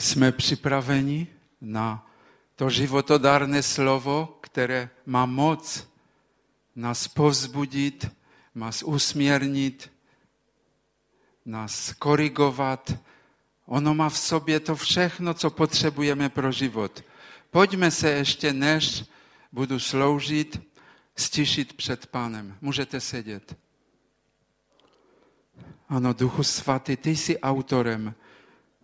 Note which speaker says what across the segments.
Speaker 1: Jsme připraveni na to životodárné slovo, které má moc nás povzbudit, nás usměrnit, nás korigovat. Ono má v sobě to všechno, co potřebujeme pro život. Pojďme se ještě, než budu sloužit, stišit před Pánem. Můžete sedět. Ano, Duchu Svatý, ty jsi autorem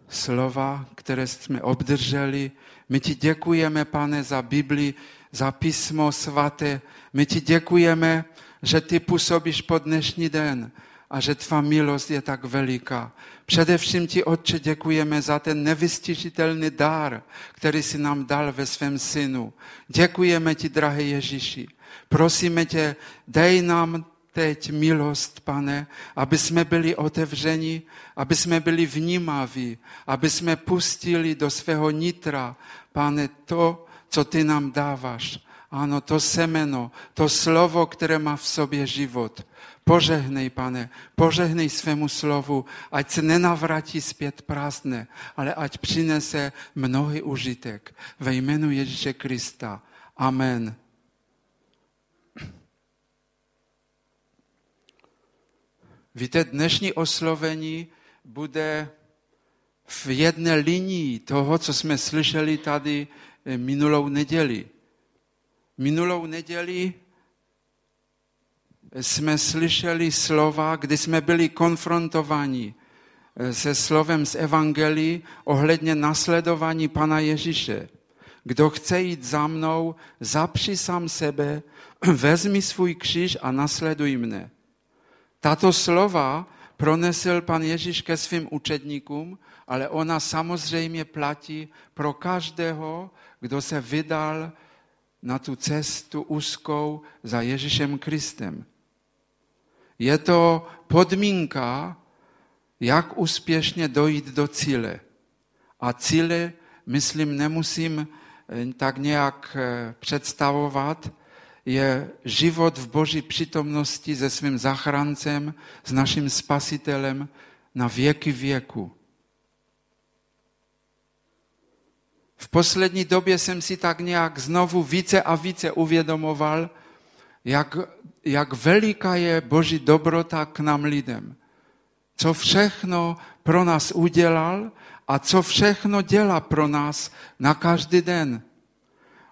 Speaker 1: slova, které jsme obdrželi. My ti děkujeme, pane, za Bibli, za písmo svaté. My ti děkujeme, že ty působíš po dnešní den a že tvá milost je tak veliká. Především ti, Otče, děkujeme za ten nevystižitelný dar, který si nám dal ve svém synu. Děkujeme ti, drahý Ježíši. Prosíme tě, dej nám teď milost, pane, aby jsme byli otevřeni, aby jsme byli vnímaví, aby jsme pustili do svého nitra, pane, to, co ty nám dáváš. Ano, to semeno, to slovo, které má v sobě život. Požehnej, pane, požehnej svému slovu, ať se nenavratí zpět prázdné, ale ať přinese mnohý užitek. Ve jménu Ježíše Krista. Amen. Víte, dnešní oslovení bude v jedné linii toho, co jsme slyšeli tady eh, minulou neděli. Minulou neděli jsme slyšeli slova, kdy jsme byli konfrontováni eh, se slovem z Evangelii ohledně nasledování Pana Ježíše. Kdo chce jít za mnou, zapři sám sebe, vezmi svůj kříž a nasleduj mne. Tato slova pronesl pan Ježíš ke svým učedníkům, ale ona samozřejmě platí pro každého, kdo se vydal na tu cestu úzkou za Ježíšem Kristem. Je to podmínka, jak úspěšně dojít do cíle. A cíle, myslím, nemusím eh, tak nějak eh, představovat, je život v Boží přítomnosti se svým zachráncem, s naším spasitelem na věky věku. V poslední době jsem si tak nějak znovu více a více uvědomoval, jak, jak veliká je Boží dobrota k nám lidem. Co všechno pro nás udělal a co všechno dělá pro nás na každý den.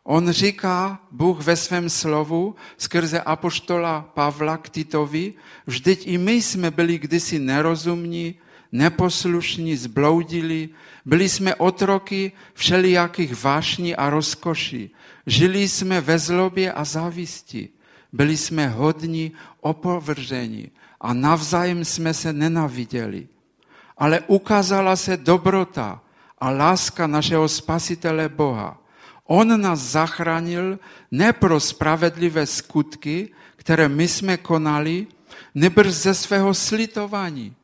Speaker 1: On říká, Bůh ve svém slovu, skrze apoštola Pavla k Titovi, vždyť i my jsme byli kdysi nerozumní, neposlušní, zbloudili, byli jsme otroky všelijakých vášní a rozkoší. Žili jsme ve zlobě a závisti. Byli jsme hodní, opovržení a navzájem jsme se nenaviděli. Ale ukázala se dobrota a láska našeho spasitele Boha On nás zachránil ne pro spravedlivé skutky, které my jsme konali, nebrž ze svého slitování.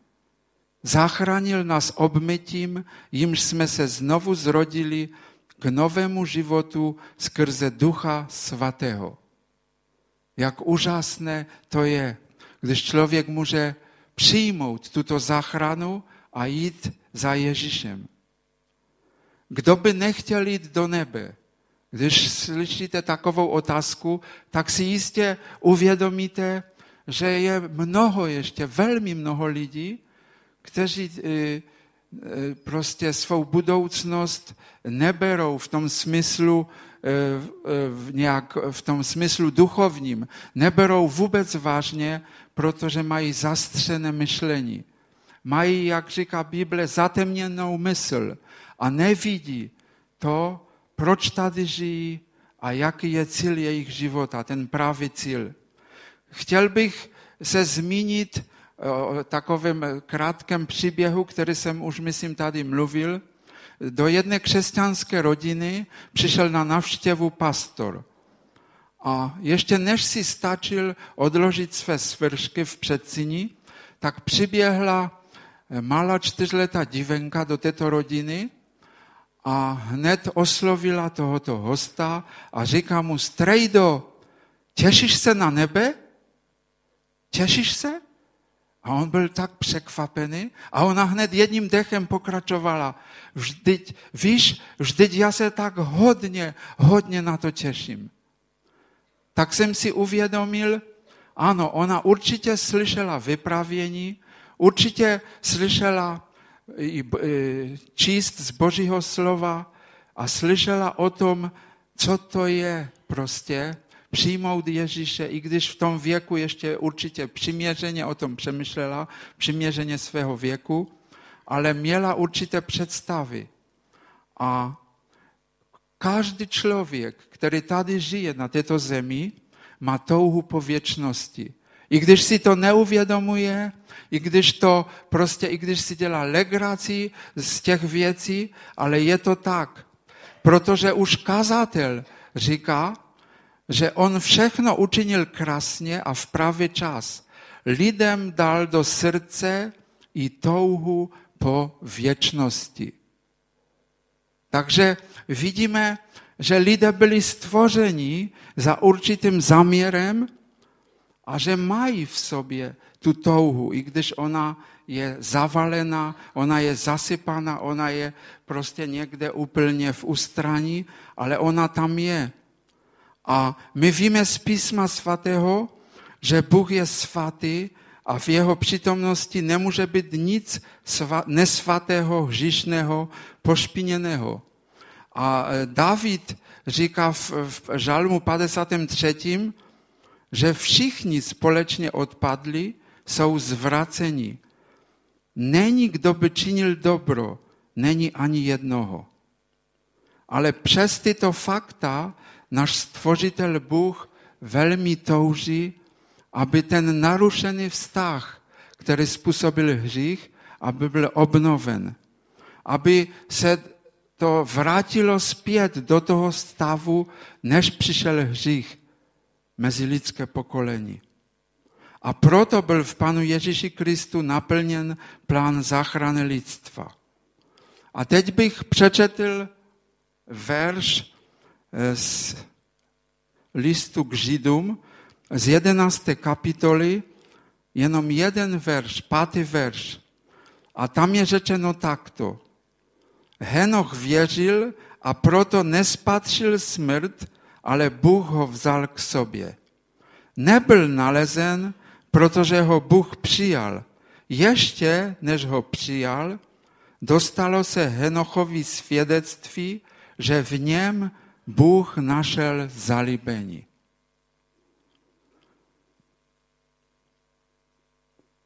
Speaker 1: Zachránil nás obmytím, jimž jsme se znovu zrodili k novému životu skrze Ducha Svatého. Jak úžasné to je, když člověk může přijmout tuto záchranu a jít za Ježíšem. Kdo by nechtěl jít do nebe? Když slyšíte takovou otázku, tak si jistě uvědomíte, že je mnoho ještě, velmi mnoho lidí, kteří e, e, prostě svou budoucnost neberou v tom smyslu, e, nějak v tom smyslu duchovním, neberou vůbec vážně, protože mají zastřené myšlení. Mají, jak říká Bible, zatemněnou mysl a nevidí to, proč tady žijí a jaký je cíl jejich života, ten pravý cíl. Chtěl bych se zmínit o takovém krátkém příběhu, který jsem už, myslím, tady mluvil. Do jedné křesťanské rodiny přišel na navštěvu pastor. A ještě než si stačil odložit své svršky v předsíni, tak přiběhla malá čtyřletá divenka do této rodiny a hned oslovila tohoto hosta a říká mu, strejdo, těšíš se na nebe? Těšíš se? A on byl tak překvapený a ona hned jedním dechem pokračovala. Vždyť, víš, vždyť já se tak hodně, hodně na to těším. Tak jsem si uvědomil, ano, ona určitě slyšela vypravění, určitě slyšela číst z Božího slova a slyšela o tom, co to je prostě přijmout Ježíše, i když v tom věku ještě určitě přiměřeně o tom přemýšlela, přiměřeně svého věku, ale měla určité představy. A každý člověk, který tady žije na této zemi, má touhu po věčnosti. I když si to neuvědomuje, i když to prostě, i když si dělá legraci z těch věcí, ale je to tak. Protože už kazatel říká, že on všechno učinil krásně a v pravý čas. Lidem dal do srdce i touhu po věčnosti. Takže vidíme, že lidé byli stvořeni za určitým zaměrem a že mají v sobě tu touhu, i když ona je zavalená, ona je zasypaná, ona je prostě někde úplně v ústraní, ale ona tam je. A my víme z písma svatého, že Bůh je svatý a v jeho přítomnosti nemůže být nic nesvatého, hříšného, pošpiněného. A e, David říká v, v žalmu 53., že všichni společně odpadli, jsou zvraceni. Není, kdo by činil dobro, není ani jednoho. Ale přes tyto fakta náš stvořitel Bůh velmi touží, aby ten narušený vztah, který způsobil hřích, aby byl obnoven. Aby se to vrátilo zpět do toho stavu, než přišel hřích mezi lidské pokolení. A proto byl v Panu Ježíši Kristu naplněn plán záchrany lidstva. A teď bych přečetl verš eh, z listu k Židům z 11. kapitoly, jenom jeden verš, pátý verš. A tam je řečeno takto. Henoch věřil a proto nespatřil smrt, ale Bůh ho vzal k sobě. Nebyl nalezen, protože ho Bůh přijal. Ještě než ho přijal, dostalo se Henochovi svědectví, že v něm Bůh našel zalíbení.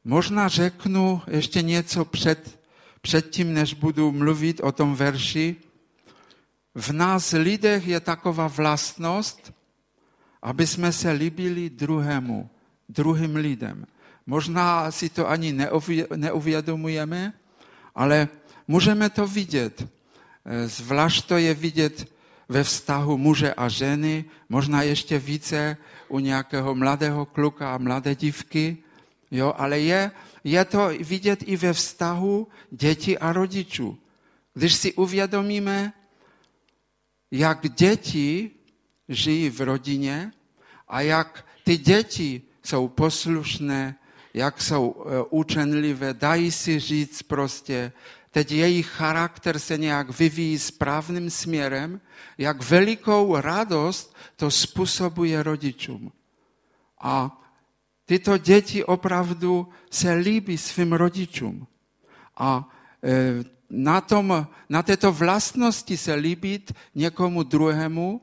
Speaker 1: Možná řeknu ještě něco před, před tím, než budu mluvit o tom verši. V nás lidech je taková vlastnost, aby jsme se líbili druhému, druhým lidem. Možná si to ani neuvědomujeme, ale můžeme to vidět. Zvlášť to je vidět ve vztahu muže a ženy, možná ještě více u nějakého mladého kluka a mladé dívky, jo, ale je, je to vidět i ve vztahu dětí a rodičů. Když si uvědomíme, jak děti žijí v rodině a jak ty děti jsou poslušné, jak jsou e, učenlivé, dají si říct prostě, teď jejich charakter se nějak vyvíjí správným směrem, jak velikou radost to způsobuje rodičům. A tyto děti opravdu se líbí svým rodičům. A e, na, tom, na této vlastnosti se líbit někomu druhému,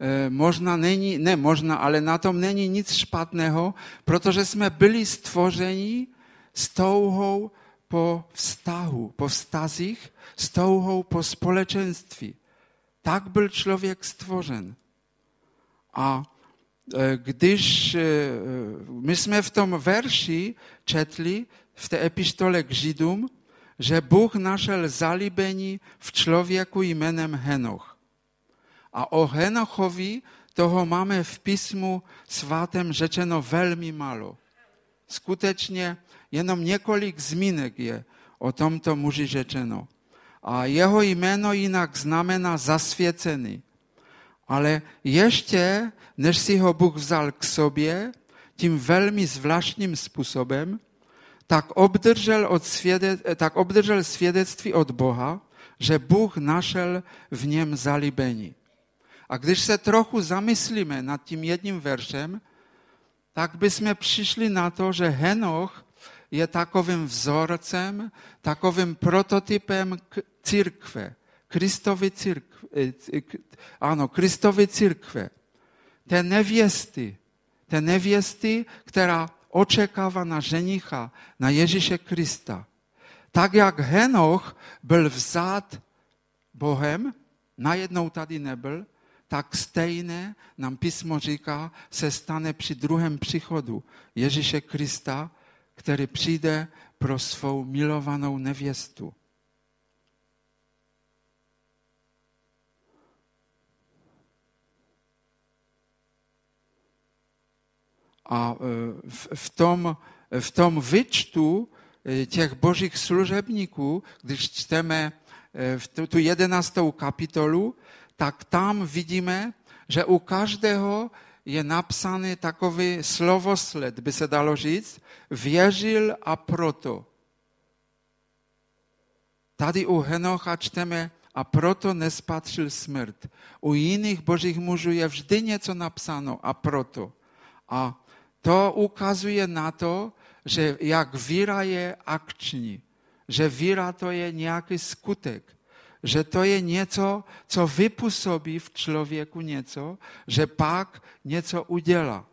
Speaker 1: e, možná není, ne možná, ale na tom není nic špatného, protože jsme byli stvořeni s touhou po vztahu, po vztazích, s touhou po společenství. Tak byl člověk stvořen. A e, když e, my jsme v tom verši četli, v té epištole k Židům, že Bůh našel zalíbení v člověku jménem Henoch. A o Henochovi toho máme v písmu svatém řečeno velmi málo. Skutečně jenom několik zmínek je o tomto muži řečeno. A jeho jméno jinak znamená zasvěcený. Ale ještě, než si ho Bůh vzal k sobě, tím velmi zvláštním způsobem, tak obdržel, od svědec, tak obdržel svědectví od Boha, že Bůh našel v něm zalíbení. A když se trochu zamyslíme nad tím jedním veršem, tak bychom přišli na to, že Henoch je takovým vzorcem, takovým prototypem církve, Kristovy církve, eh, ano, Kristovy církve, té nevěsty, té nevěsty, která očekává na ženicha, na Ježíše Krista. Tak jak Henoch byl vzat Bohem, najednou tady nebyl, tak stejné nám písmo říká, se stane při druhém příchodu Ježíše Krista, který přijde pro svou milovanou nevěstu. A e, v tom, v tom vyčtu e, těch božích služebníků, když čteme e, v tu jedenáctou kapitolu, tak tam vidíme, že u každého je napsaný takový slovosled, by se dalo říct, věřil a proto. Tady u Henocha čteme, a proto nespatřil smrt. U jiných božích mužů je vždy něco napsáno a proto. A to ukazuje na to, že jak víra je akční, že víra to je nějaký skutek, že to je něco, co vypůsobí v člověku něco, že pak něco udělá.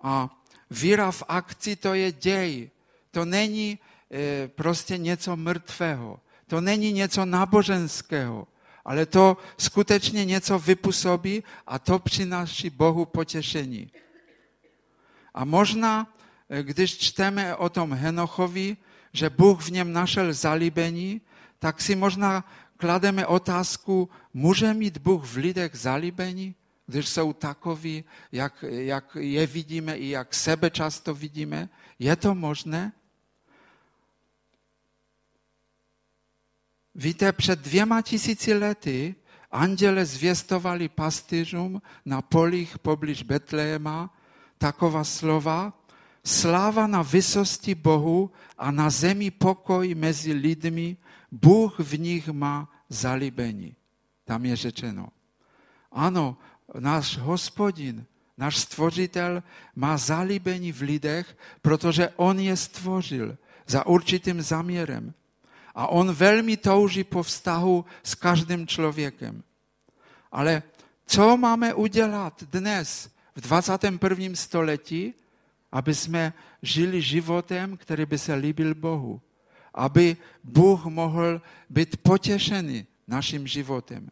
Speaker 1: A víra v akci to je děj. To není e, prostě něco mrtvého. To není něco náboženského. Ale to skutečně něco vypůsobí a to přináší Bohu potěšení. A možná, e, když čteme o tom Henochovi, že Bůh v něm našel zalíbení, tak si možná klademe otázku, může mít Bůh v lidech zalíbení, když jsou takoví, jak, jak je vidíme i jak sebe často vidíme? Je to možné? Víte, před dvěma tisíci lety anděle zvěstovali pastýřům na polích poblíž Betlehema taková slova, sláva na vysosti Bohu a na zemi pokoj mezi lidmi, Bůh v nich má zalíbení. Tam je řečeno. Ano, náš hospodin, náš stvořitel má zalíbení v lidech, protože on je stvořil za určitým zaměrem. A on velmi touží po vztahu s každým člověkem. Ale co máme udělat dnes, v 21. století, aby jsme žili životem, který by se líbil Bohu? aby Bůh mohl být potěšený naším životem.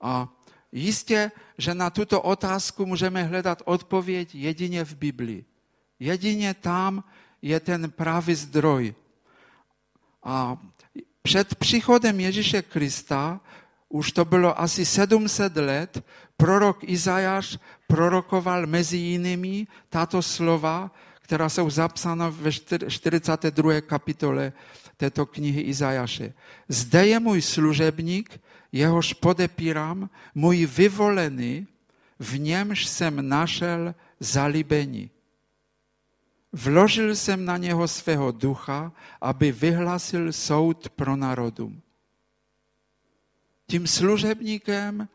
Speaker 1: A jistě, že na tuto otázku můžeme hledat odpověď jedině v Biblii. Jedině tam je ten pravý zdroj. A před příchodem Ježíše Krista, už to bylo asi 700 let, prorok Izajáš prorokoval mezi jinými tato slova, která jsou zapsána ve 42. kapitole této knihy Izajaše. Zde je můj služebník, jehož podepírám, můj vyvolený, v němž jsem našel zalíbení. Vložil jsem na něho svého ducha, aby vyhlasil soud pro národům. Tím služebníkem,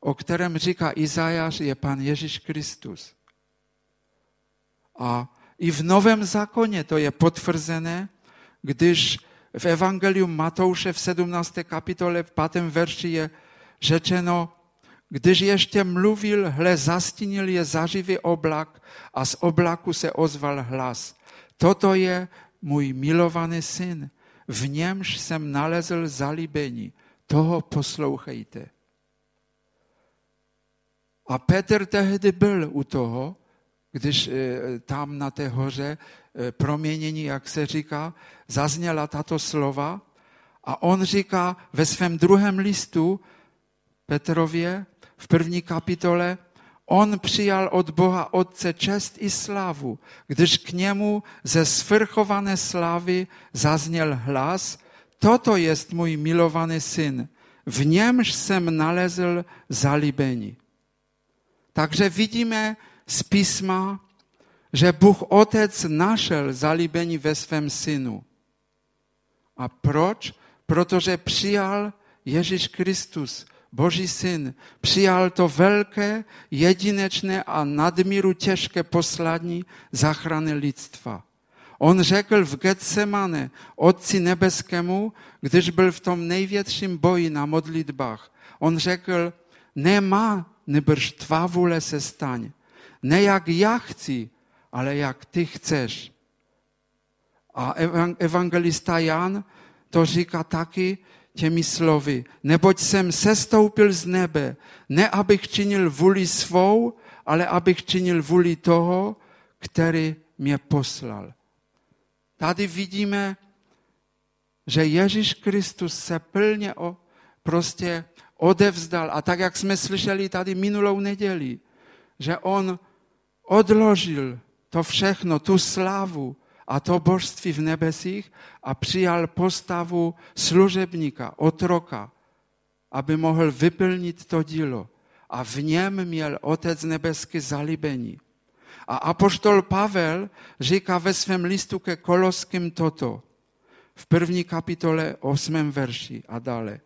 Speaker 1: o kterém říká Izajáš, je pan Ježíš Kristus. A i v Novém zákoně to je potvrzené, když v Evangelium Matouše v 17. kapitole v 5. verši je řečeno, když ještě mluvil, hle, zastínil je zaživý oblak a z oblaku se ozval hlas. Toto je můj milovaný syn, v němž jsem nalezl zalíbení. Toho poslouchejte. A Petr tehdy byl u toho, když eh, tam na té hoře eh, proměnění, jak se říká, zazněla tato slova a on říká ve svém druhém listu Petrově v první kapitole, on přijal od Boha Otce čest i slávu, když k němu ze svrchované slávy zazněl hlas, toto jest můj milovaný syn, v němž jsem nalezl zalíbení. Takže vidíme z písma, że Bóg Otec našel zalíbení ve svém synu. A proč? Protože přijal Ježíš Kristus, Boží syn, přijal to velké, jedinečné a nadmíru těžké poslání zachrany lidstva. On řekl v Getsemane Otci nebeskému, když byl v tom největším boji na modlitbách, on řekl, nemá, nebrž tvá vůle se staň. Ne jak já chci, ale jak ty chceš. A evangelista Jan to říká taky těmi slovy. Neboť jsem sestoupil z nebe, ne abych činil vůli svou, ale abych činil vůli toho, který mě poslal. Tady vidíme, že Ježíš Kristus se plně o, prostě odevzdal. A tak, jak jsme slyšeli tady minulou neděli, že on odložil to všechno, tu slávu a to božství v nebesích a přijal postavu služebníka, otroka, aby mohl vyplnit to dílo. A v něm měl Otec nebeský zalíbení. A apoštol Pavel říká ve svém listu ke Koloským toto, v první kapitole 8. verši a dále.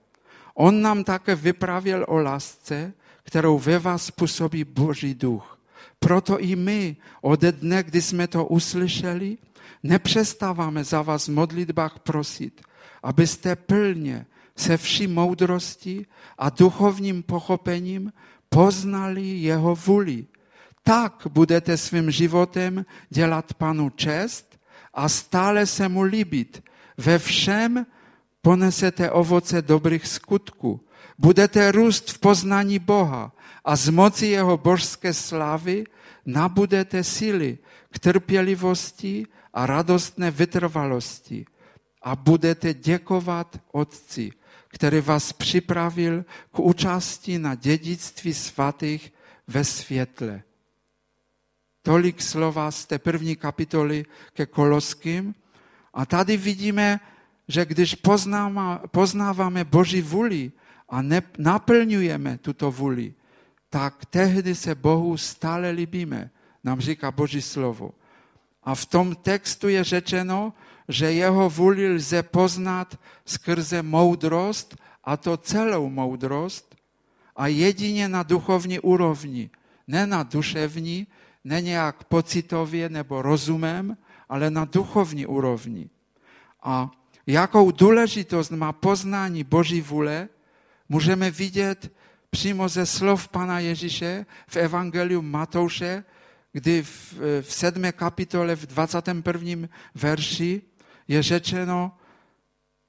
Speaker 1: On nám také vypravěl o lásce, kterou ve vás působí Boží duch. Proto i my ode dne, kdy jsme to uslyšeli, nepřestáváme za vás v modlitbách prosit, abyste plně se vší moudrosti a duchovním pochopením poznali jeho vůli. Tak budete svým životem dělat panu čest a stále se mu líbit. Ve všem ponesete ovoce dobrých skutků. Budete růst v poznání Boha a z moci jeho božské slávy nabudete síly k trpělivosti a radostné vytrvalosti a budete děkovat Otci, který vás připravil k účasti na dědictví svatých ve světle. Tolik slova z té první kapitoly ke Koloským. A tady vidíme, že když poznáváme Boží vůli a naplňujeme tuto vůli, tak tehdy se Bohu stále líbíme, nám říká Boží slovo. A v tom textu je řečeno, že jeho vůli lze poznat skrze moudrost, a to celou moudrost, a jedině na duchovní úrovni, ne na duševní, ne nějak pocitově nebo rozumem, ale na duchovní úrovni. A jakou důležitost má poznání Boží vůle, můžeme vidět přímo ze slov Pana Ježíše v Evangeliu Matouše, kdy v, v sedmé kapitole v 21. verši je řečeno,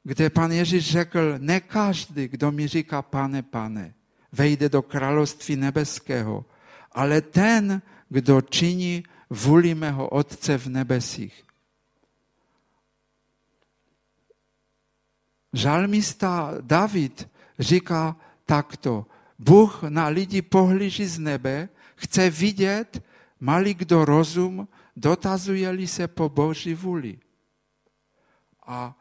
Speaker 1: kde pan Ježíš řekl, ne každý, kdo mi říká pane, pane, vejde do království nebeského, ale ten, kdo činí vůli mého Otce v nebesích. Žalmista David říká takto, Bůh na lidi pohlíží z nebe, chce vidět, mali kdo rozum, dotazuje-li se po Boží vůli. A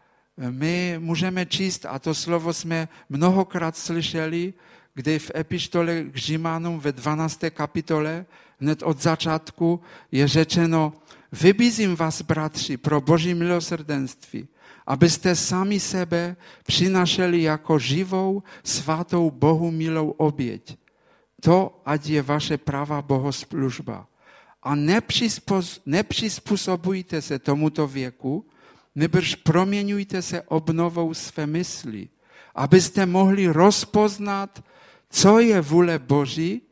Speaker 1: my můžeme číst, a to slovo jsme mnohokrát slyšeli, kdy v epištole k Římanům ve 12. kapitole, hned od začátku, je řečeno, vybízím vás, bratři, pro boží milosrdenství, abyste sami sebe přinašeli jako živou, svatou Bohu milou oběť. To, ať je vaše pravá bohoslužba. A nepřizpůsobujte se tomuto věku, nebrž proměňujte se obnovou své mysli, abyste mohli rozpoznat, co je vůle Boží,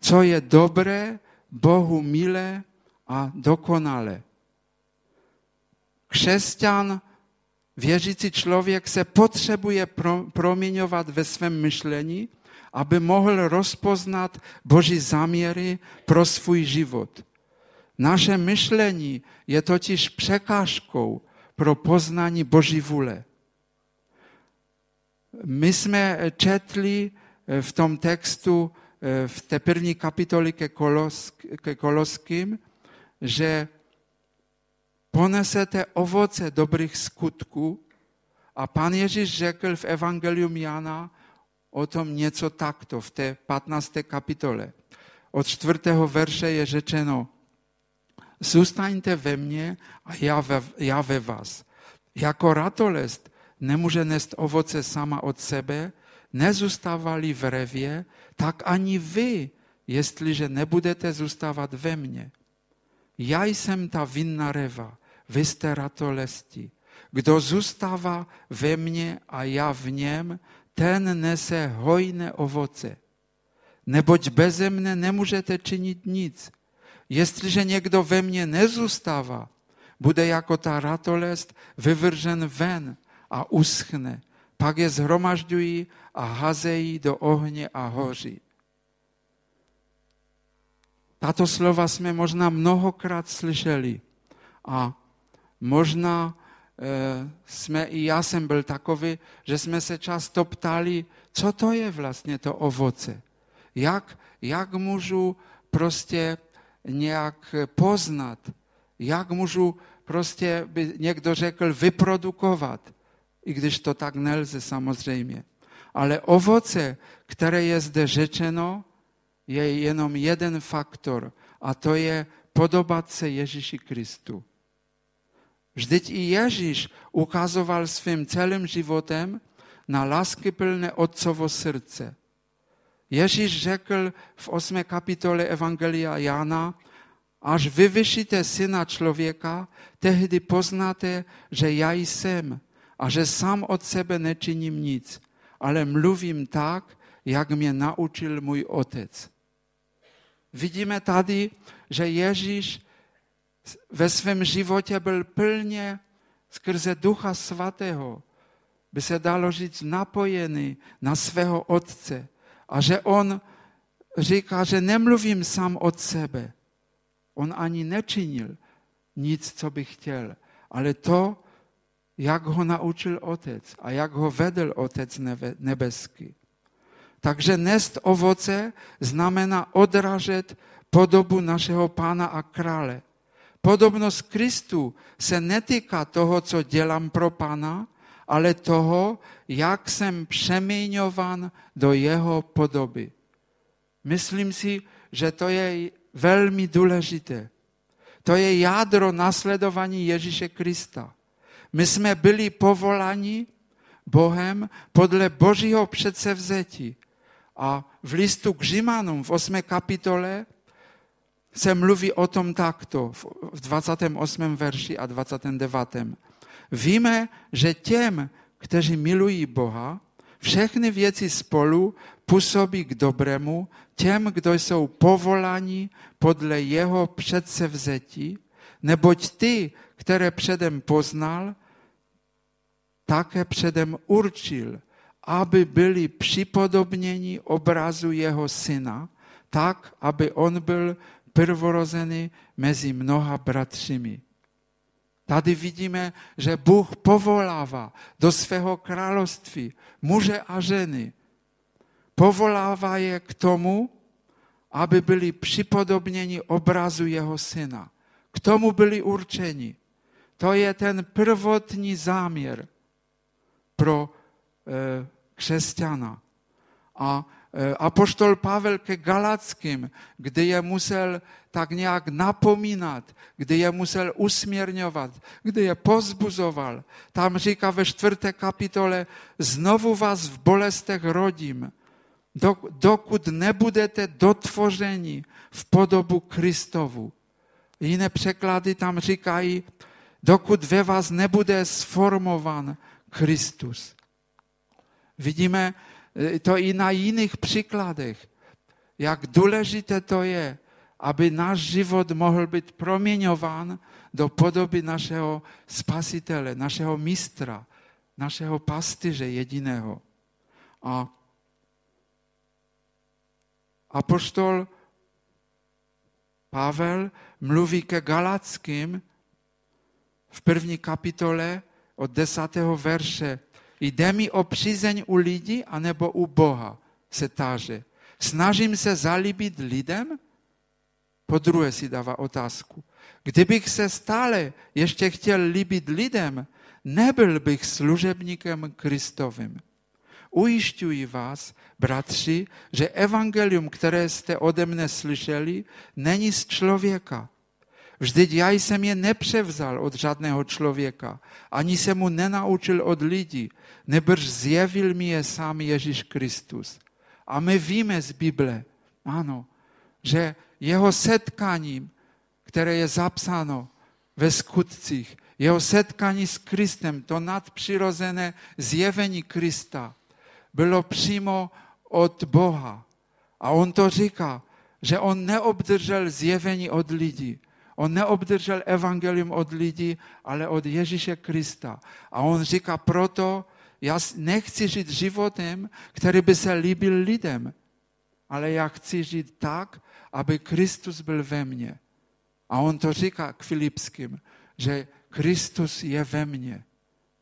Speaker 1: co je dobré, Bohu milé a dokonalé. Křesťan Věřící člověk se potřebuje proměňovat ve svém myšlení, aby mohl rozpoznat Boží záměry pro svůj život. Naše myšlení je totiž překážkou pro poznání Boží vůle. My jsme četli v tom textu eh, v té první kapitoli ke, Kolosk, ke Koloským, že ponesete ovoce dobrých skutků. A pan Ježíš řekl v Evangelium Jana o tom něco takto v té 15. kapitole. Od čtvrtého verše je řečeno, Zůstaňte ve mně a já ve, já ve vás. Jako ratolest nemůže nést ovoce sama od sebe, nezůstávali v revě, tak ani vy, jestliže nebudete zůstávat ve mně. Já jsem ta vinná reva, vy jste ratolesti. Kdo zůstává ve mně a já v něm, ten nese hojné ovoce. Neboť beze mne nemůžete činit nic. Jestliže někdo ve mně nezůstává, bude jako ta ratolest vyvržen ven a uschne. Pak je zhromažďují a hazejí do ohně a hoří. Tato slova jsme možná mnohokrát slyšeli a možná e, jsme, i já jsem byl takový, že jsme se často ptali, co to je vlastně to ovoce. Jak, jak můžu prostě nějak poznat, jak můžu prostě, by někdo řekl, vyprodukovat, i když to tak nelze samozřejmě. Ale ovoce, které je zde řečeno, je jenom jeden faktor a to je podobat se Ježíši Kristu. Vždyť i Ježíš ukazoval svým celým životem na láskyplné otcovo srdce. Ježíš řekl v 8. kapitole Evangelia Jana, až vyvyšíte syna člověka, tehdy poznáte, že já jsem a že sám od sebe nečiním nic, ale mluvím tak, jak mě naučil můj otec. Vidíme tady, že Ježíš ve svém životě byl plně skrze Ducha Svatého, by se dalo říct, napojený na svého Otce. A že on říká, že nemluvím sám od sebe. On ani nečinil nic, co by chtěl, ale to, jak ho naučil Otec a jak ho vedl Otec nebeský. Takže nest ovoce znamená odražet podobu našeho pána a krále. Podobnost Kristu se netýká toho, co dělám pro Pana, ale toho, jak jsem přeměňovan do jeho podoby. Myslím si, že to je velmi důležité. To je jádro nasledování Ježíše Krista. My jsme byli povoláni Bohem podle božího předsevzetí. A v listu k Římanům v 8. kapitole se mluví o tom takto v 28. verši a 29. Víme, že těm, kteří milují Boha, všechny věci spolu působí k dobrému těm, kdo jsou povoláni podle jeho předsevzetí, neboť ty, které předem poznal, také předem určil, aby byli připodobněni obrazu jeho syna, tak, aby on byl prvorozený mezi mnoha bratřími. Tady vidíme, že Bůh povolává do svého království muže a ženy. Povolává je k tomu, aby byli připodobněni obrazu jeho syna. K tomu byli určeni. To je ten prvotní záměr pro křesťana. A e, apoštol Pavel ke Galackým, kdy je musel tak nějak napomínat, kdy je musel usměrňovat, kdy je pozbuzoval. Tam říká ve čtvrté kapitole, znovu vás v bolestech rodím, dokud nebudete dotvořeni v podobu Kristovu. Jiné překlady tam říkají, dokud ve vás nebude sformovan Kristus. Vidíme eh, to i na jiných příkladech, jak důležité to je, aby náš život mohl být proměňován do podoby našeho spasitele, našeho mistra, našeho pastyře jediného. A apoštol Pavel mluví ke Galackým v první kapitole od desátého verše. Jde mi o přízeň u lidí anebo u Boha, se táže. Snažím se zalíbit lidem? Po druhé si dává otázku. Kdybych se stále ještě chtěl líbit lidem, nebyl bych služebníkem Kristovým. Ujišťuji vás, bratři, že evangelium, které jste ode mne slyšeli, není z člověka. Vždyť já jsem je nepřevzal od žádného člověka, ani se mu nenaučil od lidí, nebrž zjevil mi je sám Ježíš Kristus. A my víme z Bible, ano, že jeho setkáním, které je zapsáno ve skutcích, jeho setkání s Kristem, to nadpřirozené zjevení Krista, bylo přímo od Boha. A on to říká, že on neobdržel zjevení od lidí. On neobdržel evangelium od lidí, ale od Ježíše Krista. A on říká proto, já nechci žít životem, který by se líbil lidem, ale já chci žít tak, aby Kristus byl ve mně. A on to říká k Filipským, že Kristus je ve mně.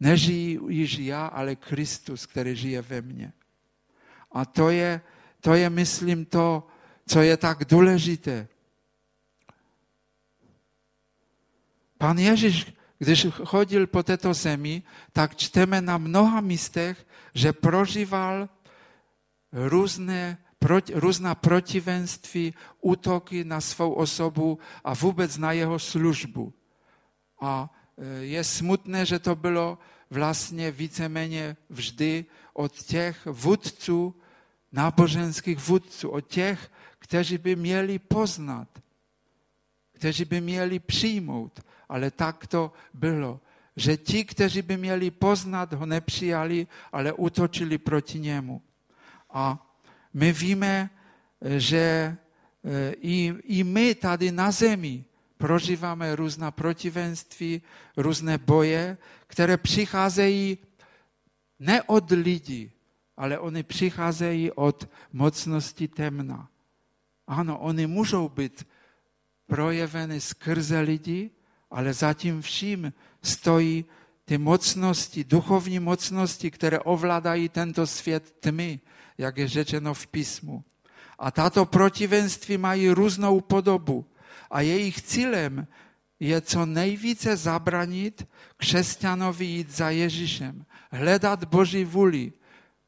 Speaker 1: Nežijí již já, ale Kristus, který žije ve mně. A to je, to je, myslím, to, co je tak důležité. Pan Ježíš, když chodil po této zemi, tak čteme na mnoha místech, že prožíval různé, proti, různá protivenství, útoky na svou osobu a vůbec na jeho službu. A e, je smutné, že to bylo vlastně víceméně vždy od těch vůdců, náboženských vůdců, od těch, kteří by měli poznat, kteří by měli přijmout, ale tak to bylo, že ti, kteří by měli poznat, ho nepřijali, ale útočili proti němu. A my víme, že e, i, i my tady na zemi prožíváme různá protivenství, různé boje, které přicházejí ne od lidí, ale oni přicházejí od mocnosti temna. Ano, oni můžou být projeveny skrze lidi, ale zatím vším stojí ty mocnosti, duchovní mocnosti, které ovládají tento svět tmy, jak je řečeno v písmu. A tato protivenství mají různou podobu a jejich cílem je co nejvíce zabranit křesťanovi jít za Ježíšem, hledat Boží vůli,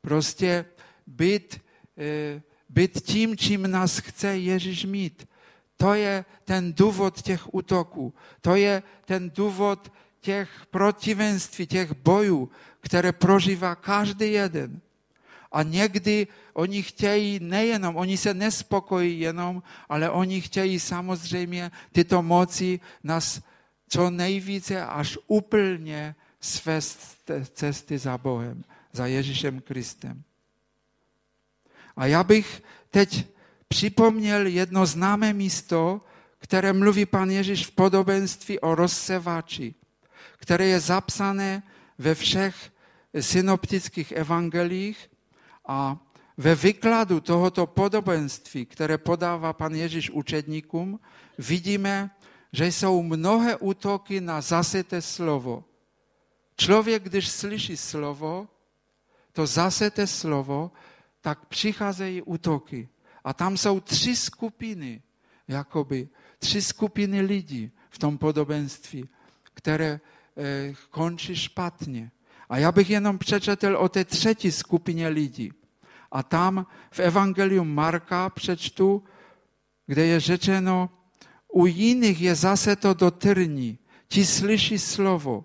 Speaker 1: prostě být, eh, být tím, čím nás chce Ježíš mít. To je ten důvod těch útoků. To je ten důvod těch protivenství, těch bojů, které prožívá každý jeden. A někdy oni chtějí nejenom, oni se nespokojí jenom, ale oni chtějí samozřejmě tyto moci nás co nejvíce až úplně svést cesty za Bohem, za Ježíšem Kristem. A já bych teď připomněl jedno známé místo, které mluví pan Ježíš v podobenství o rozsevači, které je zapsané ve všech synoptických evangelích a ve vykladu tohoto podobenství, které podává pan Ježíš učedníkům, vidíme, že jsou mnohé útoky na zaseté slovo. Člověk, když slyší slovo, to zaseté slovo, tak přicházejí útoky. A tam jsou tři skupiny, jakoby tři skupiny lidí v tom podobenství, které eh, končí špatně. A já bych jenom přečetl o té třetí skupině lidí. A tam v Evangelium Marka přečtu, kde je řečeno, u jiných je zase to do trní. Ti slyší slovo,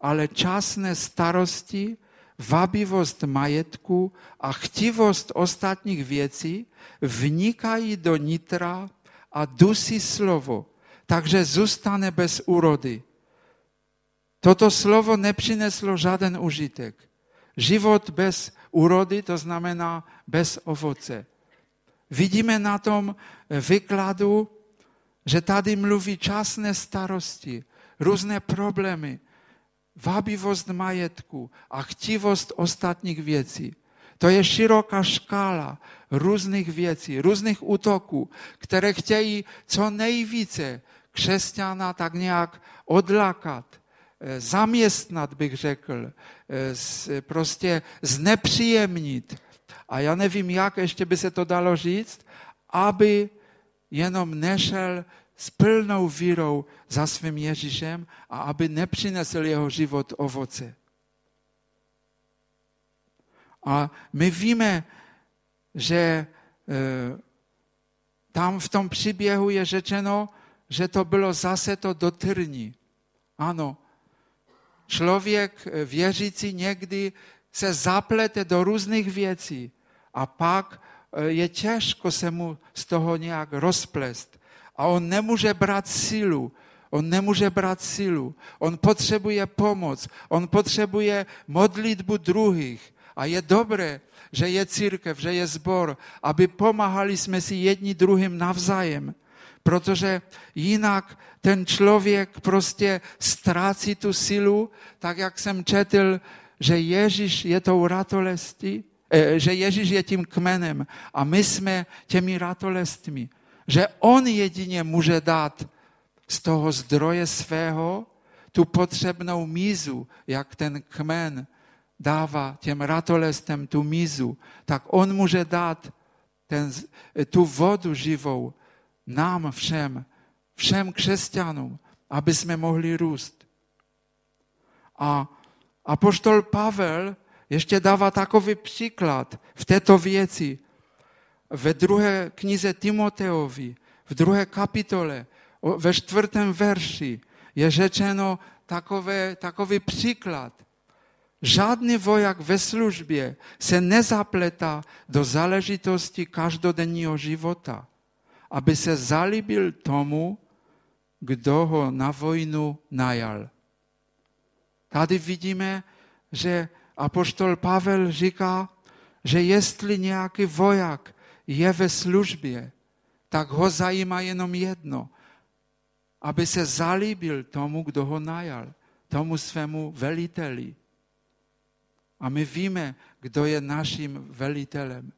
Speaker 1: ale časné starosti, wabiwost majetku a chtiwost ostatnich věcí vnikají do nitra a dusí slovo, takže zůstane bez úrody. Toto slovo nepřineslo žádný užitek. Život bez úrody, to znamená bez ovoce. Vidíme na tom vykladu, že tady mluví časné starosti, různé problémy, wabiwost majetku a chtiwost ostatních věcí. To je široká škála různých věcí, různých útoků, které chtějí co nejvíce křesťana tak nějak odlakat, eh, zaměstnat, bych řekl, eh, prostě znepříjemnit. A já nevím, jak ještě by se to dalo říct, aby jenom nešel s plnou vírou za svým Ježíšem a aby nepřinesl jeho život ovoce. A my víme, že e, tam v tom příběhu je řečeno, že to bylo zase to dotrní. Ano, člověk věřící někdy se zaplete do různých věcí a pak eh, je těžko se mu z toho nějak rozplést. A on nemůže brát sílu, on nemůže brát sílu, on potřebuje pomoc, on potřebuje modlitbu druhých. A je dobré, že je církev, že je zbor, aby pomáhali jsme si jedni druhým navzájem. Protože jinak ten člověk prostě ztrácí tu sílu, tak jak jsem četl, že Ježíš je tou ratolestí, eh, že Ježíš je tím kmenem a my jsme těmi ratolestmi. Že on jedině může dát z toho zdroje svého tu potřebnou mízu, jak ten kmen dává těm ratolestem tu mízu, tak on může dát ten, tu vodu živou nám všem, všem křesťanům, aby jsme mohli růst. A apoštol Pavel ještě dává takový příklad v této věci. Ve druhé knize Timoteovi, v druhé kapitole, ve čtvrtém verši je řečeno takové, takový příklad. Žádný voják ve službě se nezapletá do záležitosti každodenního života, aby se zalíbil tomu, kdo ho na vojnu najal. Tady vidíme, že apoštol Pavel říká, že jestli nějaký voják je ve službě, tak ho zajímá jenom jedno, aby se zalíbil tomu, kdo ho najal, tomu svému veliteli. A my víme, kdo je naším velitelem.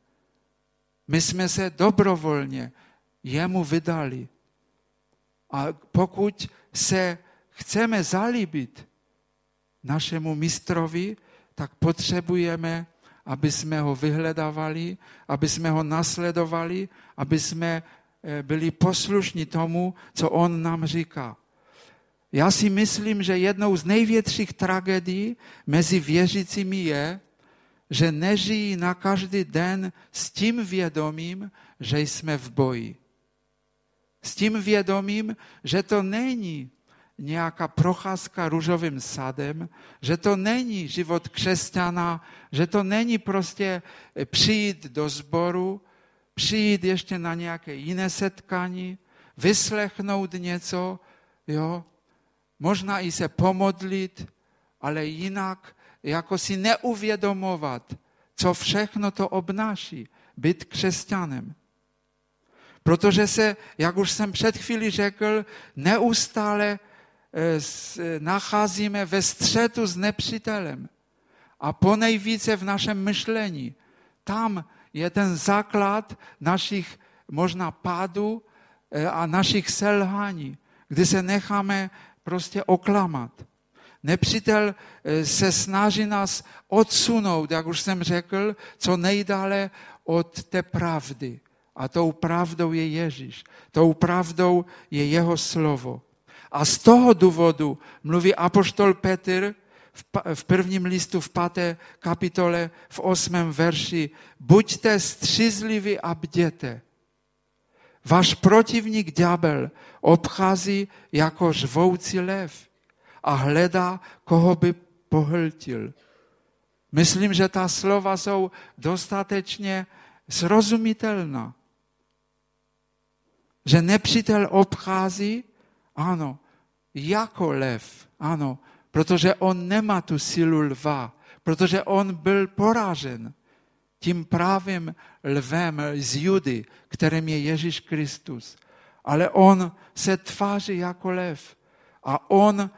Speaker 1: My jsme se dobrovolně jemu vydali. A pokud se chceme zalíbit našemu mistrovi, tak potřebujeme, aby jsme ho vyhledávali, aby jsme ho nasledovali, aby jsme eh, byli poslušní tomu, co on nám říká. Já si myslím, že jednou z největších tragédií mezi věřícími je, že nežijí na každý den s tím vědomím, že jsme v boji. S tím vědomím, že to není nějaká procházka růžovým sadem, že to není život křesťana, že to není prostě přijít do sboru, přijít ještě na nějaké jiné setkání, vyslechnout něco, jo, možná i se pomodlit, ale jinak jako si neuvědomovat, co všechno to obnáší být křesťanem. Protože se, jak už jsem před chvíli řekl, neustále eh, nacházíme ve střetu s nepřítelem. A ponejvíce v našem myšlení. Tam je ten základ našich možná pádů eh, a našich selhání, kdy se necháme prostě oklamat. Nepřítel eh, se snaží nás odsunout, jak už jsem řekl, co nejdále od té pravdy. A tou pravdou je Ježíš. Tou pravdou je jeho slovo. A z toho důvodu mluví apoštol Petr v prvním listu v páté kapitole v osmém verši. Buďte střízliví a bděte. Váš protivník ďábel obchází jako žvoucí lev a hledá, koho by pohltil. Myslím, že ta slova jsou dostatečně srozumitelná. Že nepřítel obchází, ano, jako lev, ano, protože on nemá tu sílu lva, protože on byl poražen tím právým lvem z Judy, kterým je Ježíš Kristus. Ale on se tváří jako lev a on e,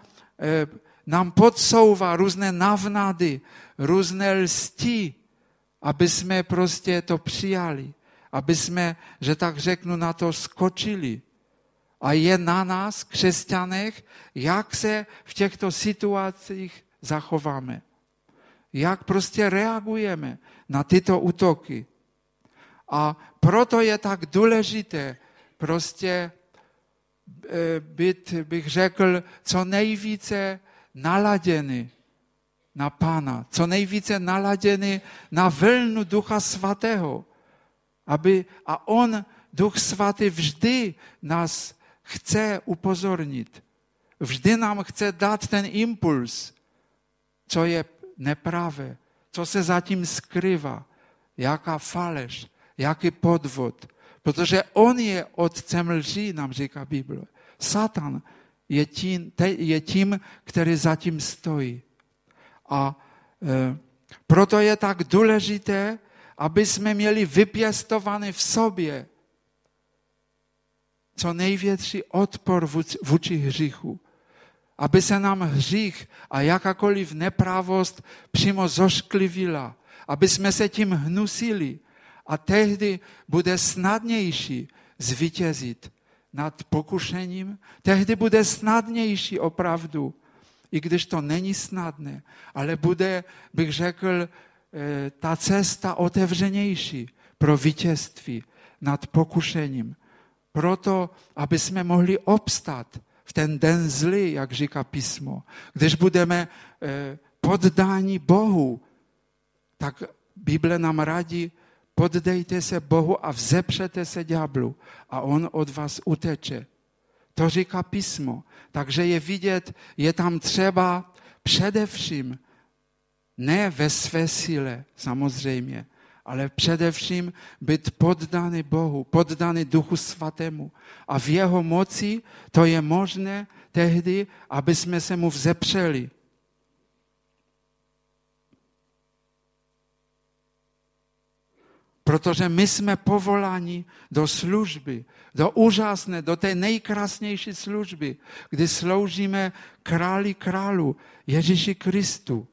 Speaker 1: nám podsouvá různé navnady, různé lsti, aby jsme prostě to přijali, aby jsme, že tak řeknu, na to skočili. A je na nás, křesťanech, jak se v těchto situacích zachováme. Jak prostě reagujeme na tyto útoky. A proto je tak důležité prostě e, být, bych řekl, co nejvíce naladěný na Pana, co nejvíce naladěný na vlnu Ducha Svatého. Aby, a On, Duch Svatý, vždy nás chce upozornit. Vždy nám chce dát ten impuls, co je nepravé, co se zatím skrývá, jaká faleš, jaký podvod. Protože on je otcem lží, nám říká Bible. Satan je tím, je tím který zatím stojí. A e, proto je tak důležité, aby jsme měli vypěstovaný v sobě co největší odpor vůči hříchu. Aby se nám hřích a jakákoliv nepravost přímo zošklivila. Aby jsme se tím hnusili. A tehdy bude snadnější zvítězit nad pokušením. Tehdy bude snadnější opravdu, i když to není snadné, ale bude, bych řekl, eh, ta cesta otevřenější pro vítězství nad pokušením. Proto, aby jsme mohli obstat v ten den zlý, jak říká písmo. Když budeme eh, poddáni Bohu, tak Bible nám radí, poddejte se Bohu a vzepřete se ďáblu a on od vás uteče. To říká písmo. Takže je vidět, je tam třeba především ne ve své síle, samozřejmě, ale především být poddaný Bohu, poddaný Duchu Svatému. A v jeho moci to je možné tehdy, aby jsme se mu vzepřeli. Protože my jsme povoláni do služby, do úžasné, do té nejkrásnější služby, kdy sloužíme králi králu, Ježíši Kristu.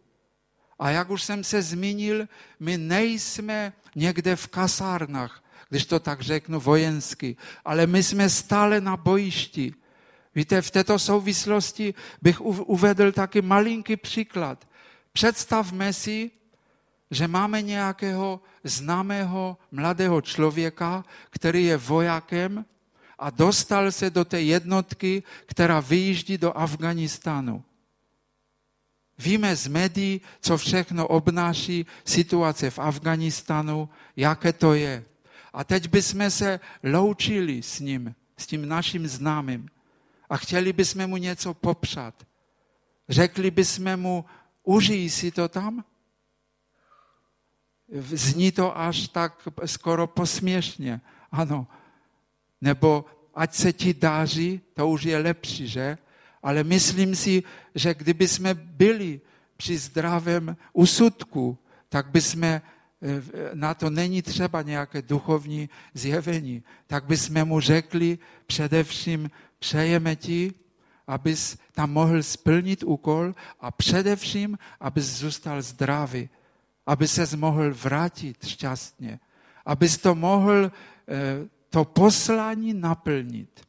Speaker 1: A jak už jsem se zmínil, my nejsme někde v kasárnách, když to tak řeknu vojensky, ale my jsme stále na bojišti. Víte, v této souvislosti bych uvedl taky malinký příklad. Představme si, že máme nějakého známého mladého člověka, který je vojakem a dostal se do té jednotky, která vyjíždí do Afganistánu. Víme z médií, co všechno obnáší situace v Afganistanu, jaké to je. A teď bychom se loučili s ním, s tím naším známým a chtěli bychom mu něco popřát. Řekli bychom mu, užij si to tam? Zní to až tak skoro posměšně. Ano. Nebo ať se ti dáří, to už je lepší, že? Ale myslím si, že kdyby jsme byli při zdravém úsudku, tak bychom eh, na to není třeba nějaké duchovní zjevení, tak bychom mu řekli především přejeme ti, abys tam mohl splnit úkol a především, abys zůstal zdravý, aby se mohl vrátit šťastně, abys to mohl eh, to poslání naplnit.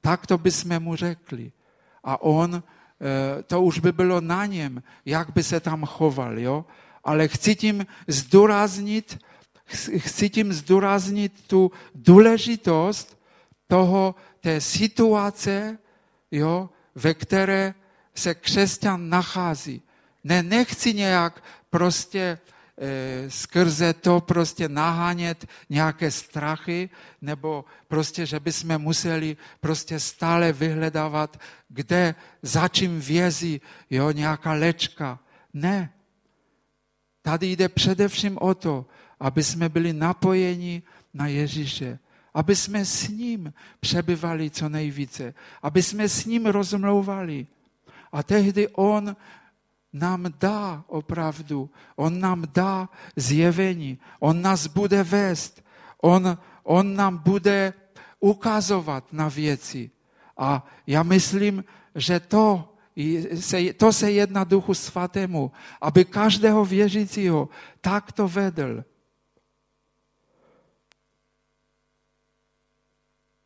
Speaker 1: Tak to bychom mu řekli a on, eh, to už by bylo na něm, jak by se tam choval, jo? Ale chci tím zdůraznit, chci tím zdůraznit tu důležitost toho, té situace, jo, ve které se křesťan nachází. Ne, nechci nějak prostě skrze to prostě nahánět nějaké strachy, nebo prostě, že bychom museli prostě stále vyhledávat, kde, za čím vězí, jo, nějaká lečka. Ne. Tady jde především o to, aby jsme byli napojeni na Ježíše, aby jsme s ním přebyvali co nejvíce, aby jsme s ním rozmlouvali. A tehdy on nám dá opravdu, on nám dá zjevení, on nás bude vést, on, on nám bude ukazovat na věci. A já myslím, že to, se, to se jedná Duchu Svatému, aby každého věřícího takto vedl.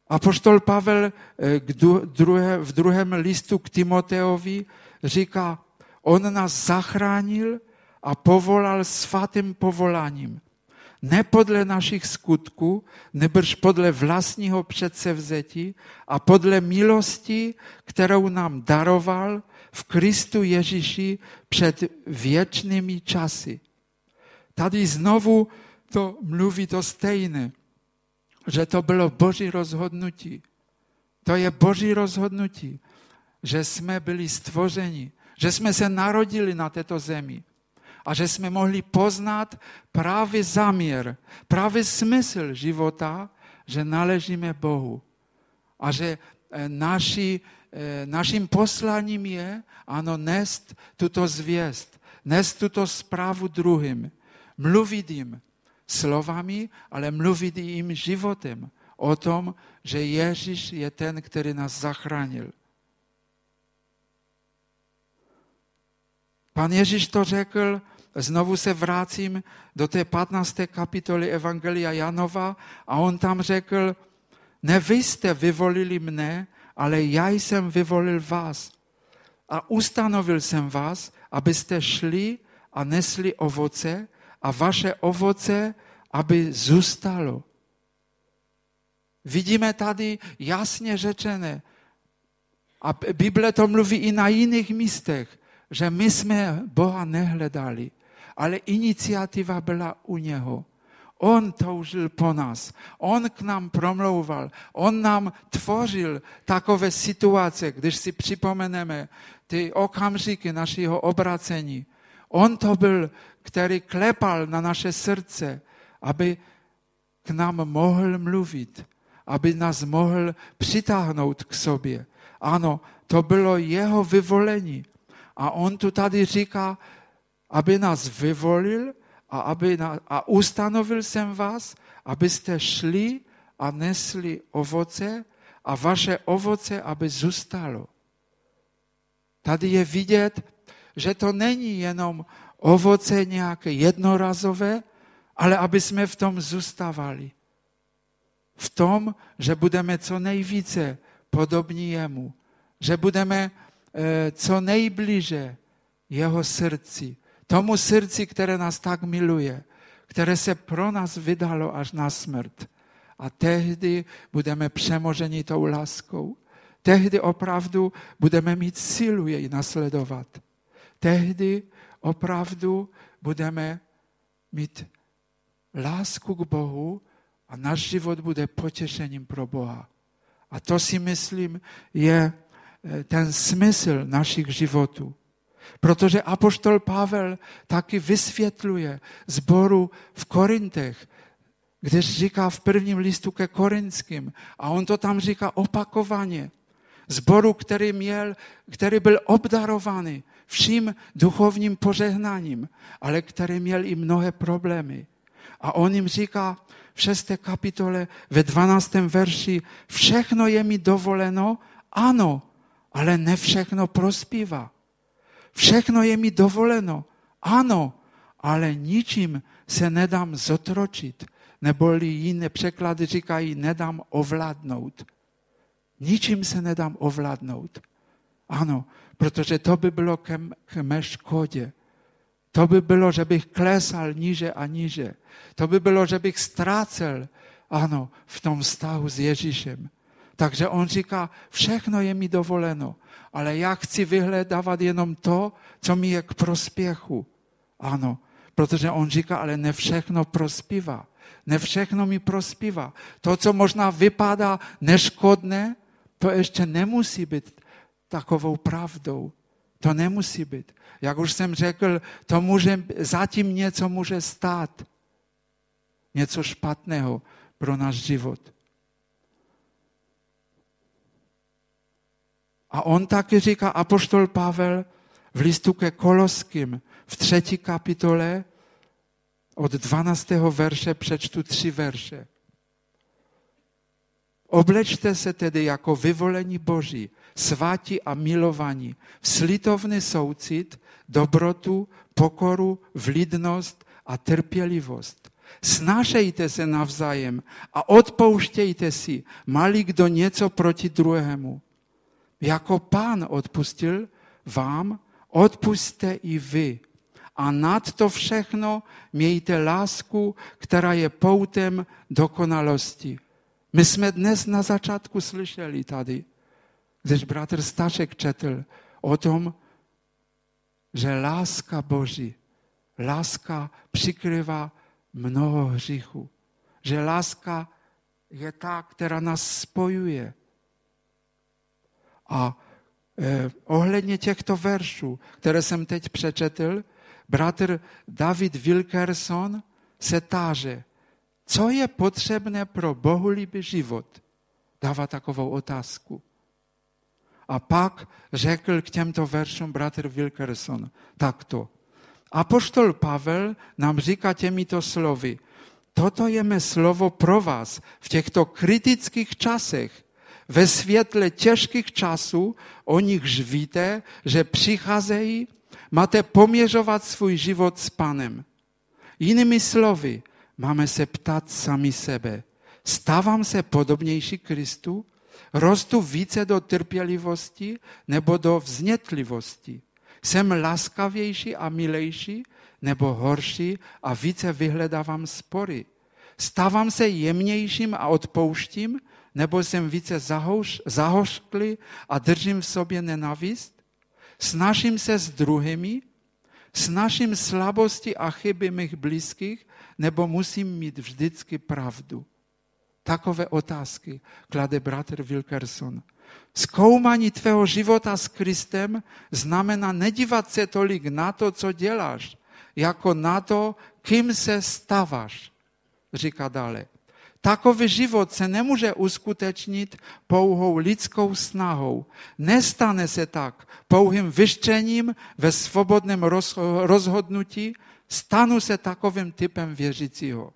Speaker 1: Apoštol Pavel eh, v druhém listu k Timoteovi říká, On nás zachránil a povolal svatým povoláním. Ne podle našich skutků, nebrž podle vlastního předsevzetí a podle milosti, kterou nám daroval v Kristu Ježíši před věčnými časy. Tady znovu to mluví to stejné, že to bylo Boží rozhodnutí. To je Boží rozhodnutí, že jsme byli stvořeni, že jsme se narodili na této zemi a že jsme mohli poznat právě záměr, právě smysl života, že náležíme Bohu a že eh, naši, eh, naším posláním je, ano, nést tuto zvěst, nést tuto zprávu druhým, mluvit jim slovami, ale mluvit jim životem o tom, že Ježíš je ten, který nás zachránil. Pan Ježíš to řekl, znovu se vracím do té 15. kapitoly Evangelia Janova a on tam řekl, ne vy jste vyvolili mne, ale já jsem vyvolil vás. A ustanovil jsem vás, abyste šli a nesli ovoce a vaše ovoce, aby zůstalo. Vidíme tady jasně řečené, a Bible to mluví i na jiných místech, že my jsme Boha nehledali, ale iniciativa byla u něho. On toužil po nás, on k nám promlouval, on nám tvořil takové situace, když si připomeneme ty okamžiky našeho obracení. On to byl, který klepal na naše srdce, aby k nám mohl mluvit, aby nás mohl přitáhnout k sobě. Ano, to bylo jeho vyvolení. A on tu tady říká, aby nás vyvolil a, aby na, a ustanovil jsem vás, abyste šli a nesli ovoce a vaše ovoce, aby zůstalo. Tady je vidět, že to není jenom ovoce nějaké jednorazové, ale aby jsme v tom zůstávali. V tom, že budeme co nejvíce podobní jemu, že budeme co nejbliže jeho srdci, tomu srdci, které nás tak miluje, které se pro nás vydalo až na smrt. A tehdy budeme přemoženi tou láskou. Tehdy opravdu budeme mít sílu jej nasledovat. Tehdy opravdu budeme mít lásku k Bohu a náš život bude potěšením pro Boha. A to si myslím je eh, ten smysl našich životů. Protože apoštol Pavel taky vysvětluje zboru v Korintech, když říká v prvním listu ke Korinským, a on to tam říká opakovaně, zboru, který, měl, který byl obdarovaný vším duchovním požehnáním, ale který měl i mnohé problémy. A on jim říká v šesté kapitole ve 12. verši, všechno je mi dovoleno, ano, ale ne všechno prospívá. Všechno je mi dovoleno, ano, ale ničím se nedám zotročit, neboli jiné překlady říkají, nedám ovládnout. Ničím se nedám ovládnout. Ano, protože to by bylo ke, mé škodě. To by bylo, že bych klesal níže a níže. To by bylo, že bych ztrácel, ano, v tom vztahu s Ježíšem. Takže on říká, všechno je mi dovoleno, ale já chci vyhledávat jenom to, co mi je k prospěchu. Ano, protože on říká, ale ne všechno prospívá. Ne všechno mi prospívá. To, co možná vypadá neškodné, to ještě nemusí být takovou pravdou. To nemusí být. Jak už jsem řekl, to může, zatím něco může stát. Něco špatného pro náš život. A on taky říká, apoštol Pavel v listu ke Koloským v třetí kapitole od 12. verše přečtu tři verše. Oblečte se tedy jako vyvolení Boží, svatí a milovaní, v slitovný soucit, dobrotu, pokoru, vlídnost a trpělivost. Snášejte se navzájem a odpouštějte si, malý kdo něco proti druhému. Jako pán odpustil vám, odpuste i vy. A nad to všechno mějte lásku, která je poutem dokonalosti. My jsme dnes na začátku slyšeli tady, když bratr Stašek četl o tom, že láska Boží, láska přikrywa mnoho hříchů. Že láska je ta, která nás spojuje. A e, ohledně těchto veršů, které jsem teď přečetl, bratr David Wilkerson se táže, co je potřebné pro bohulibý život. Dává takovou otázku. A pak řekl k těmto veršům bratr Wilkerson takto. Apoštol Pavel nám říká těmito slovy, toto je mé slovo pro vás v těchto kritických časech, ve světle těžkých časů, o nichž víte, že přicházejí, máte poměřovat svůj život s Panem. Jinými slovy, máme se ptát sami sebe. Stávám se podobnější Kristu? Rostu více do trpělivosti nebo do vznětlivosti? Jsem laskavější a milejší nebo horší a více vyhledávám spory? Stávám se jemnějším a odpouštím nebo jsem více zahoř, zahořklý a držím v sobě nenavist? Snažím se s druhými? Snažím slabosti a chyby mých blízkých? Nebo musím mít vždycky pravdu? Takové otázky klade bratr Wilkerson. Zkoumání tvého života s Kristem znamená nedívat se tolik na to, co děláš, jako na to, kým se stáváš, říká dále. Takový život se nemůže uskutečnit pouhou lidskou snahou. Nestane se tak pouhým vyštěním ve svobodném rozhodnutí, stanu se takovým typem věřícího.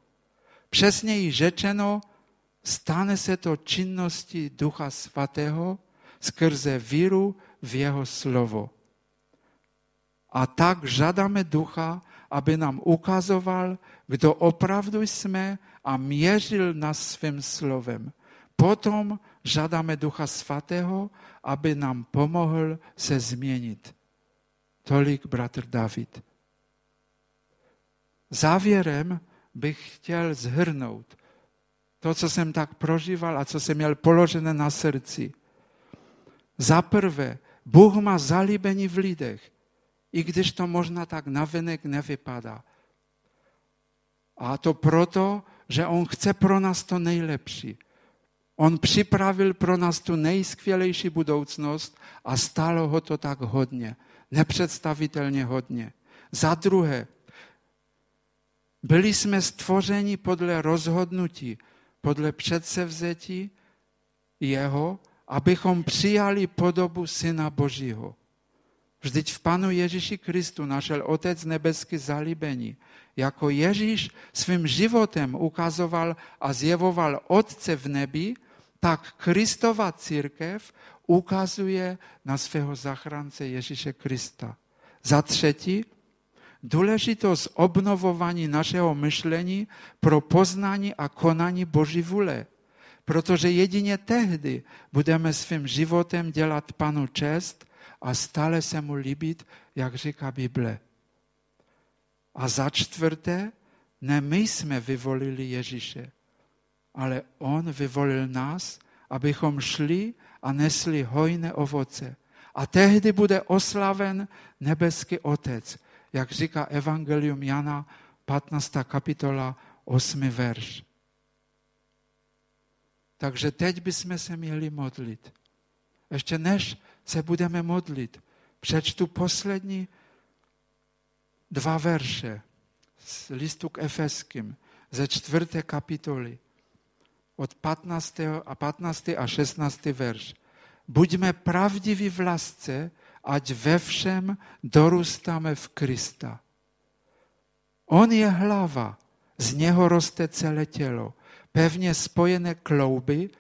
Speaker 1: Přesněji řečeno, stane se to činností Ducha Svatého skrze víru v jeho slovo. A tak žádáme Ducha, aby nám ukazoval, kdo opravdu jsme a měřil nás svým slovem. Potom žádáme Ducha Svatého, aby nám pomohl se změnit. Tolik bratr David. Závěrem bych chtěl zhrnout to, co jsem tak prožíval a co jsem měl položené na srdci. Za prvé, Bůh má zalíbení v lidech, i když to možná tak navenek nevypadá. A to proto, že On chce pro nás to nejlepší. On připravil pro nás tu nejskvělejší budoucnost a stálo ho to tak hodně, nepředstavitelně hodně. Za druhé, byli jsme stvořeni podle rozhodnutí, podle předsevzetí jeho, abychom přijali podobu Syna Božího. Vždyť v Panu Ježíši Kristu našel Otec nebeský zalíbení. Jako Ježíš svým životem ukazoval a zjevoval Otce v nebi, tak Kristova církev ukazuje na svého zachránce Ježíše Krista. Za třetí, důležitost obnovování našeho myšlení pro poznání a konání Boží vůle. Protože jedině tehdy budeme svým životem dělat Panu čest a stále se mu líbit, jak říká Bible. A za čtvrté, ne my jsme vyvolili Ježíše, ale on vyvolil nás, abychom šli a nesli hojné ovoce. A tehdy bude oslaven nebeský Otec, jak říká Evangelium Jana, 15. kapitola, 8. verš. Takže teď bychom se měli modlit. Ještě než se budeme modlit, přečtu poslední dva verše z listu k Efeským ze čtvrté kapitoly od 15. a 15. a 16. verš. Buďme pravdiví v lásce, ať ve všem dorůstáme v Krista. On je hlava, z něho roste celé tělo, pevně spojené klouby,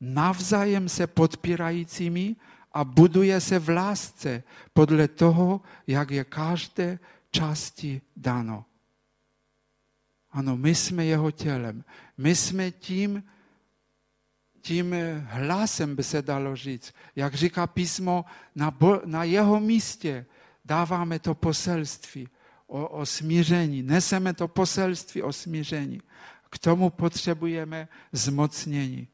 Speaker 1: navzájem se podpírajícími a buduje se v lásce podle toho, jak je každé části dano. Ano, my jsme jeho tělem. My jsme tím, tím hlasem, by se dalo říct. Jak říká písmo, na, bo, na jeho místě dáváme to poselství o, o smíření. Neseme to poselství o smíření. K tomu potřebujeme zmocnění.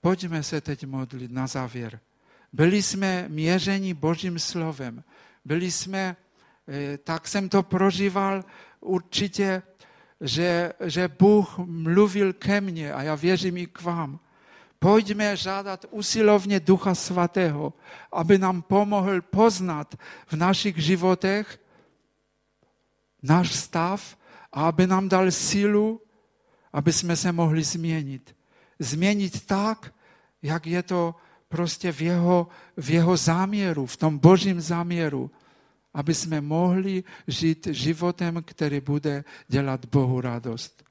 Speaker 1: Pojďme se teď modlit na závěr. Byli jsme měřeni Božím slovem. Byli jsme, eh, tak jsem to prožíval určitě, že, že Bůh mluvil ke mně a já věřím i k vám. Pojďme žádat usilovně Ducha Svatého, aby nám pomohl poznat v našich životech náš stav a aby nám dal sílu, aby jsme se mohli změnit. Změnit tak, jak je to prostě v jeho, v jeho záměru, v tom božím záměru, aby jsme mohli žít životem, který bude dělat Bohu radost.